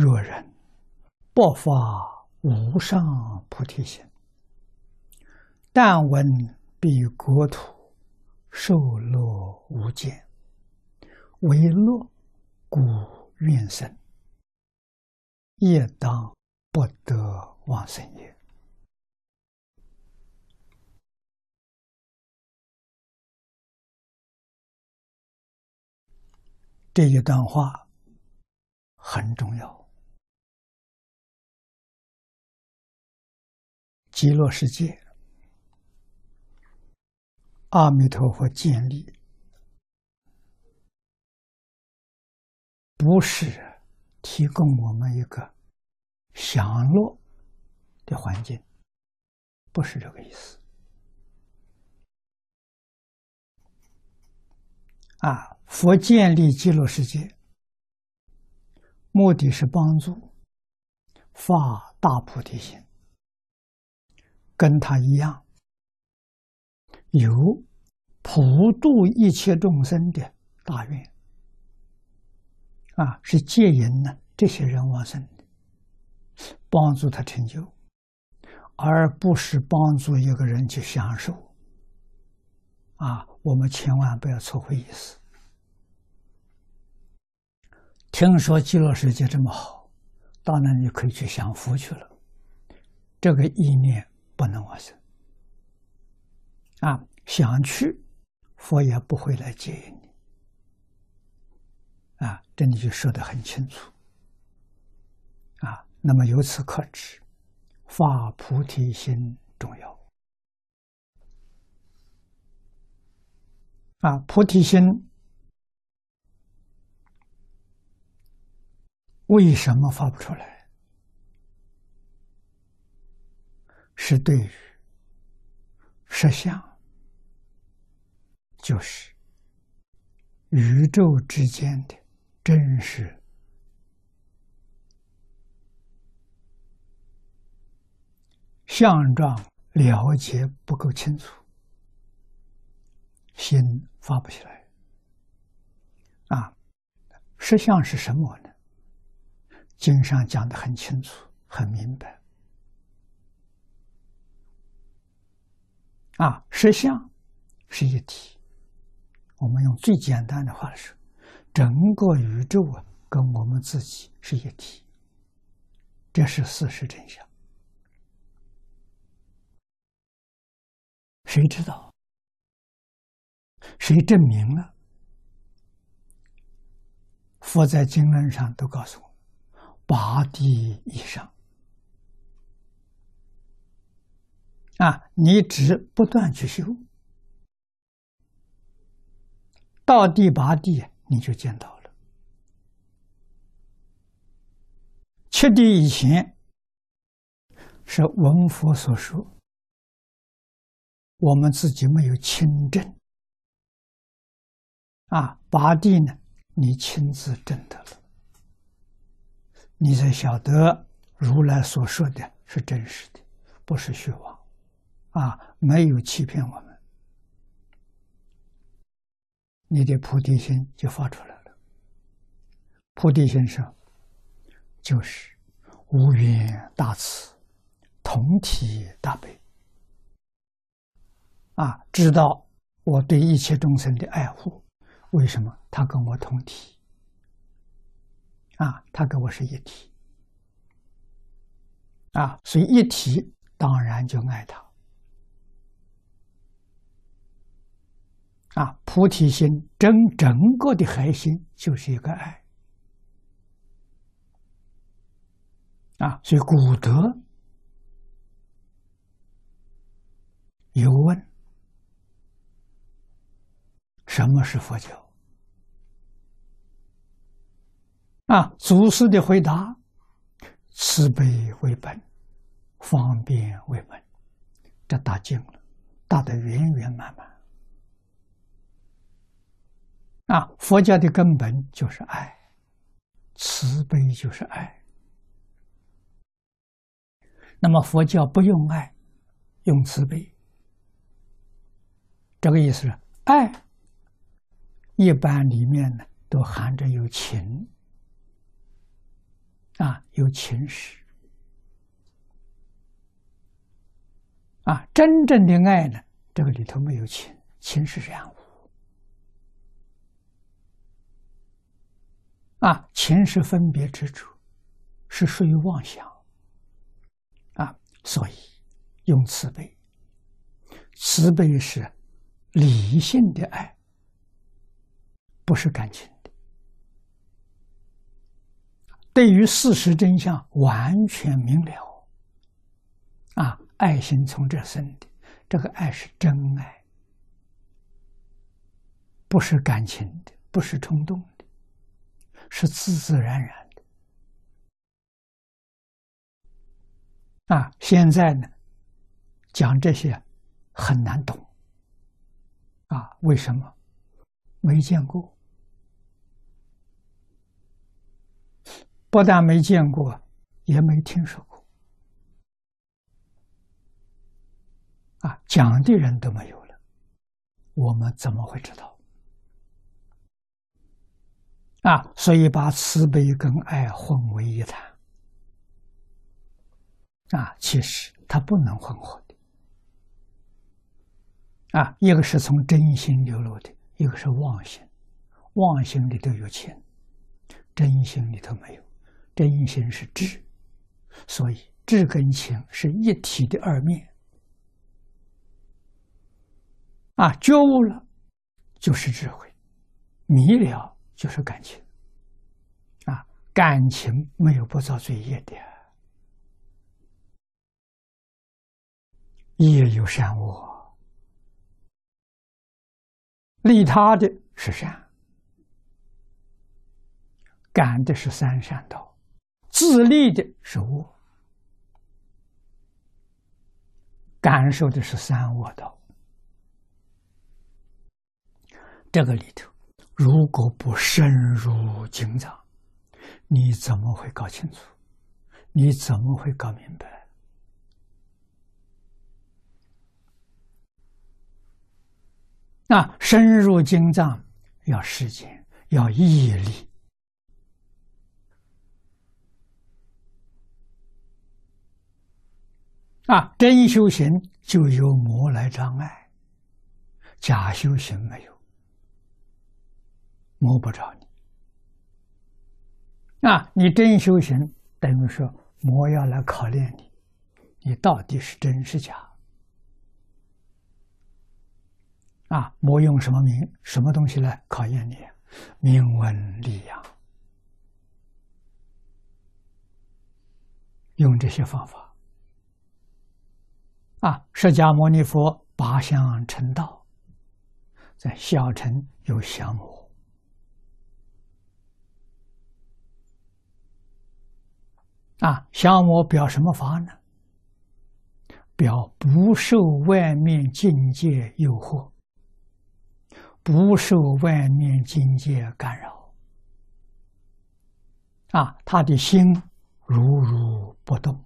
若人不发无上菩提心，但闻彼国土受乐无间，为乐故愿生，业当不得往生也。这一段话很重要。极乐世界，阿弥陀佛建立，不是提供我们一个享乐的环境，不是这个意思。啊，佛建立极乐世界，目的是帮助发大菩提心，跟他一样，有普度一切众生的大愿。啊，是戒引呢这些人往生的，帮助他成就，而不是帮助一个人去享受。啊。我们千万不要错会意思。听说极乐世界这么好，当然你可以去享福去了。这个意念不能往生啊！想去，佛也不会来接你啊！这里就说的很清楚啊。那么由此可知，发菩提心重要。啊，菩提心为什么发不出来？是对于实相，就是宇宙之间的真实相状了解不够清楚。心发不起来啊！实相是什么呢？经上讲的很清楚、很明白啊！实相是一体。我们用最简单的话来说，整个宇宙啊，跟我们自己是一体，这是事实真相。谁知道？谁证明了？佛在经论上都告诉我，八地以上啊，你只不断去修，到第八地你就见到了。七地以前是闻佛所说，我们自己没有亲证。啊，八地呢？你亲自证得了，你才晓得如来所说的是真实的，不是虚妄，啊，没有欺骗我们，你的菩提心就发出来了。菩提心上就是无缘大慈，同体大悲，啊，知道我对一切众生的爱护。为什么他跟我同体？啊，他跟我是一体，啊，所以一体当然就爱他。啊，菩提心整整个的核心就是一个爱。啊，所以古德有问。什么是佛教？啊，祖师的回答：慈悲为本，方便为门。这大净了，大的圆圆满满。啊，佛教的根本就是爱，慈悲就是爱。那么佛教不用爱，用慈悲，这个意思是爱。一般里面呢，都含着有情啊，有情识。啊，真正的爱呢，这个里头没有情，情是染污。啊，前世分别之处，是属于妄想。啊，所以用慈悲，慈悲是理性的爱，不是感情的。对于事实真相完全明了，啊。爱心从这生的，这个爱是真爱，不是感情的，不是冲动的，是自自然然的。啊，现在呢，讲这些很难懂。啊，为什么？没见过，不但没见过，也没听说过。啊，讲的人都没有了，我们怎么会知道？啊，所以把慈悲跟爱混为一谈。啊，其实它不能混合的。啊，一个是从真心流露的，一个是妄心，妄心里头有情，真心里头没有，真心是智，所以智跟情是一体的二面。啊，觉悟了就是智慧，迷了就是感情。啊，感情没有不造罪业的，业有善恶，利他的是善，感的是三善道，自利的是恶，感受的是三恶道。这个里头，如果不深入经藏，你怎么会搞清楚？你怎么会搞明白？那深入经藏要时间，要毅力。啊，真修行就有魔来障碍，假修行没有。摸不着你啊！你真修行，等于说魔要来考验你，你到底是真是假？啊！魔用什么名、什么东西来考验你？名闻利养，用这些方法啊！释迦牟尼佛八相成道，在小乘有降魔。啊，向我表什么法呢？表不受外面境界诱惑，不受外面境界干扰。啊，他的心如如不动，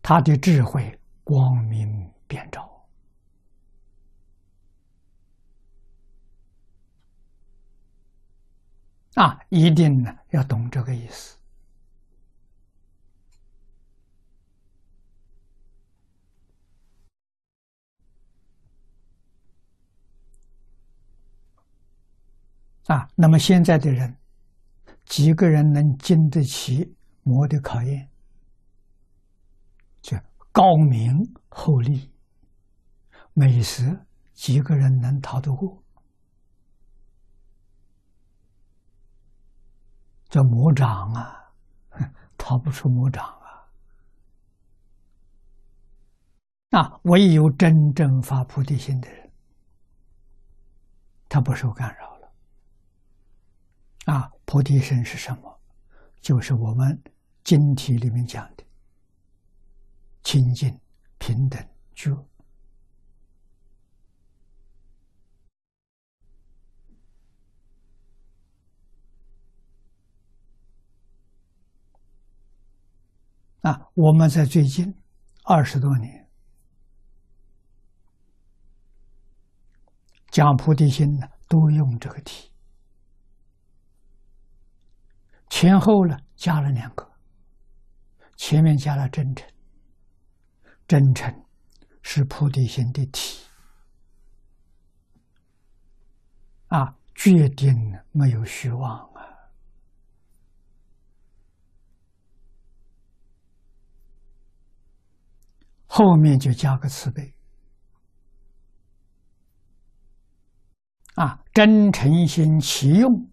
他的智慧光明遍照。啊，一定呢要懂这个意思。啊，那么现在的人，几个人能经得起魔的考验？就高明厚利，美食，几个人能逃得过？叫魔掌啊，逃不出魔掌啊！啊，唯有真正发菩提心的人，他不受干扰了。啊，菩提心是什么？就是我们经题里面讲的清净、平等、觉。啊，我们在最近二十多年讲菩提心呢，都用这个题。前后呢加了两个，前面加了真诚，真诚是菩提心的体啊，决定没有虚妄后面就加个慈悲啊，真诚心其用，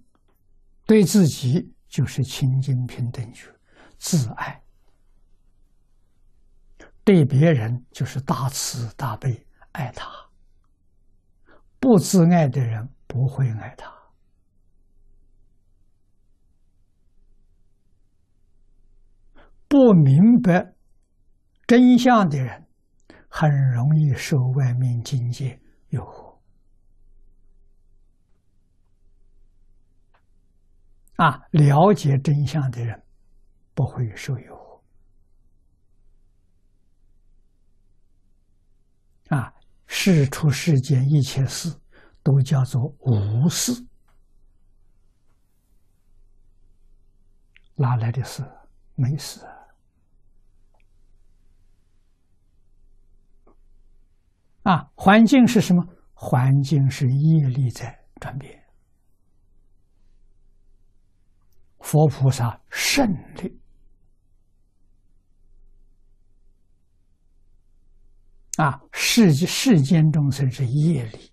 对自己。就是清净平等觉，自爱；对别人就是大慈大悲，爱他。不自爱的人不会爱他。不明白真相的人，很容易受外面境界诱惑。啊，了解真相的人不会受诱惑。啊，事出世间一切事都叫做无事，哪来的事？没事。啊，环境是什么？环境是业力在转变。佛菩萨胜利啊！世世间众生是业力，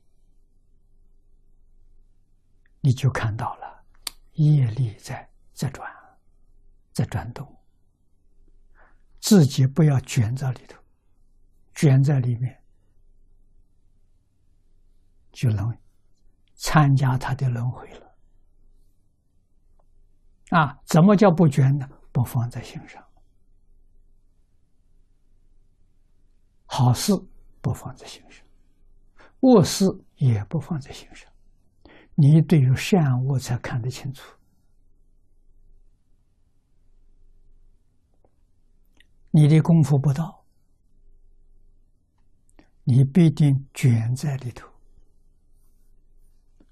你就看到了业力在在转，在转动。自己不要卷在里头，卷在里面就能参加他的轮回了。啊，怎么叫不捐呢？不放在心上，好事不放在心上，恶事也不放在心上。你对于善恶才看得清楚。你的功夫不到，你必定卷在里头，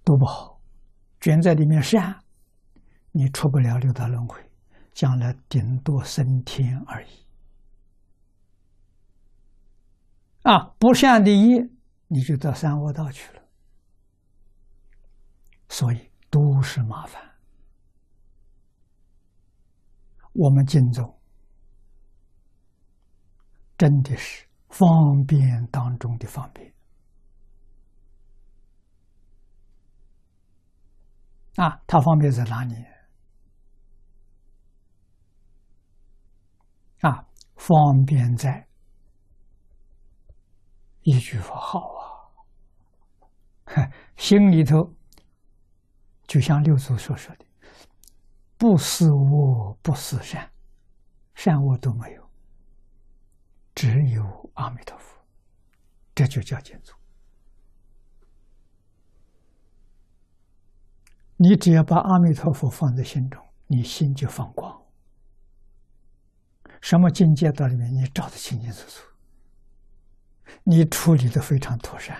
都不好。卷在里面善。你出不了六道轮回，将来顶多升天而已。啊，不善的业，你就到三恶道去了。所以都是麻烦。我们敬宗真的是方便当中的方便。啊，它方便在哪里？啊，方便在一句佛号啊，心里头就像六祖所说的：“不思恶，不思善，善恶都没有，只有阿弥陀佛。”这就叫建筑。你只要把阿弥陀佛放在心中，你心就放光。什么境界到里面，你找得清清楚楚，你处理的非常妥善。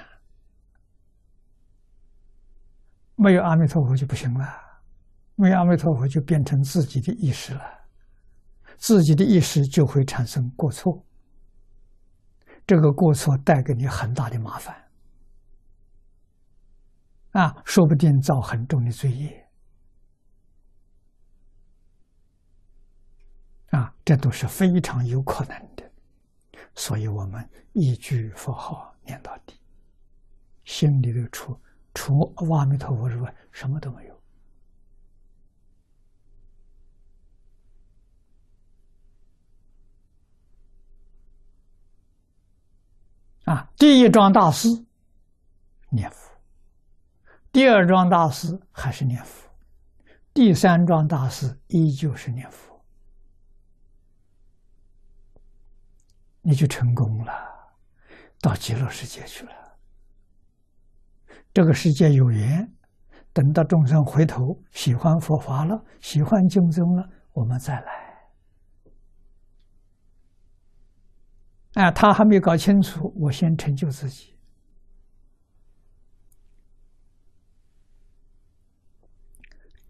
没有阿弥陀佛就不行了，没有阿弥陀佛就变成自己的意识了，自己的意识就会产生过错，这个过错带给你很大的麻烦，啊，说不定造很重的罪业。啊，这都是非常有可能的，所以我们一句佛号念到底，心里头除除阿弥陀佛之外，什么都没有。啊，第一桩大事念佛，第二桩大事还是念佛，第三桩大事依旧是念佛。你就成功了，到极乐世界去了。这个世界有缘，等到众生回头喜欢佛法了，喜欢经宗了，我们再来。哎，他还没搞清楚，我先成就自己。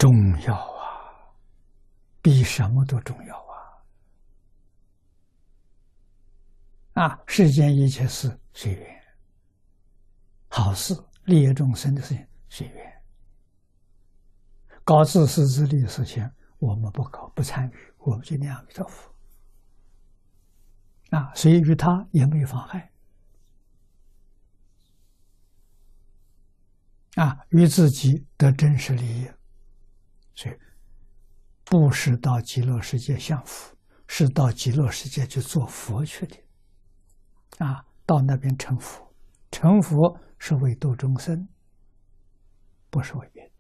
重要啊！比什么都重要啊！啊，世间一切事随缘，好事利益众生的事情随缘，搞自私自利的事情我们不搞不参与，我们就念阿弥陀佛。啊，所以与他也没有妨害。啊，与自己得真实利益，所以不是到极乐世界享福，是到极乐世界去做佛去的。啊，到那边成佛，成佛是为度众生，不是为别的。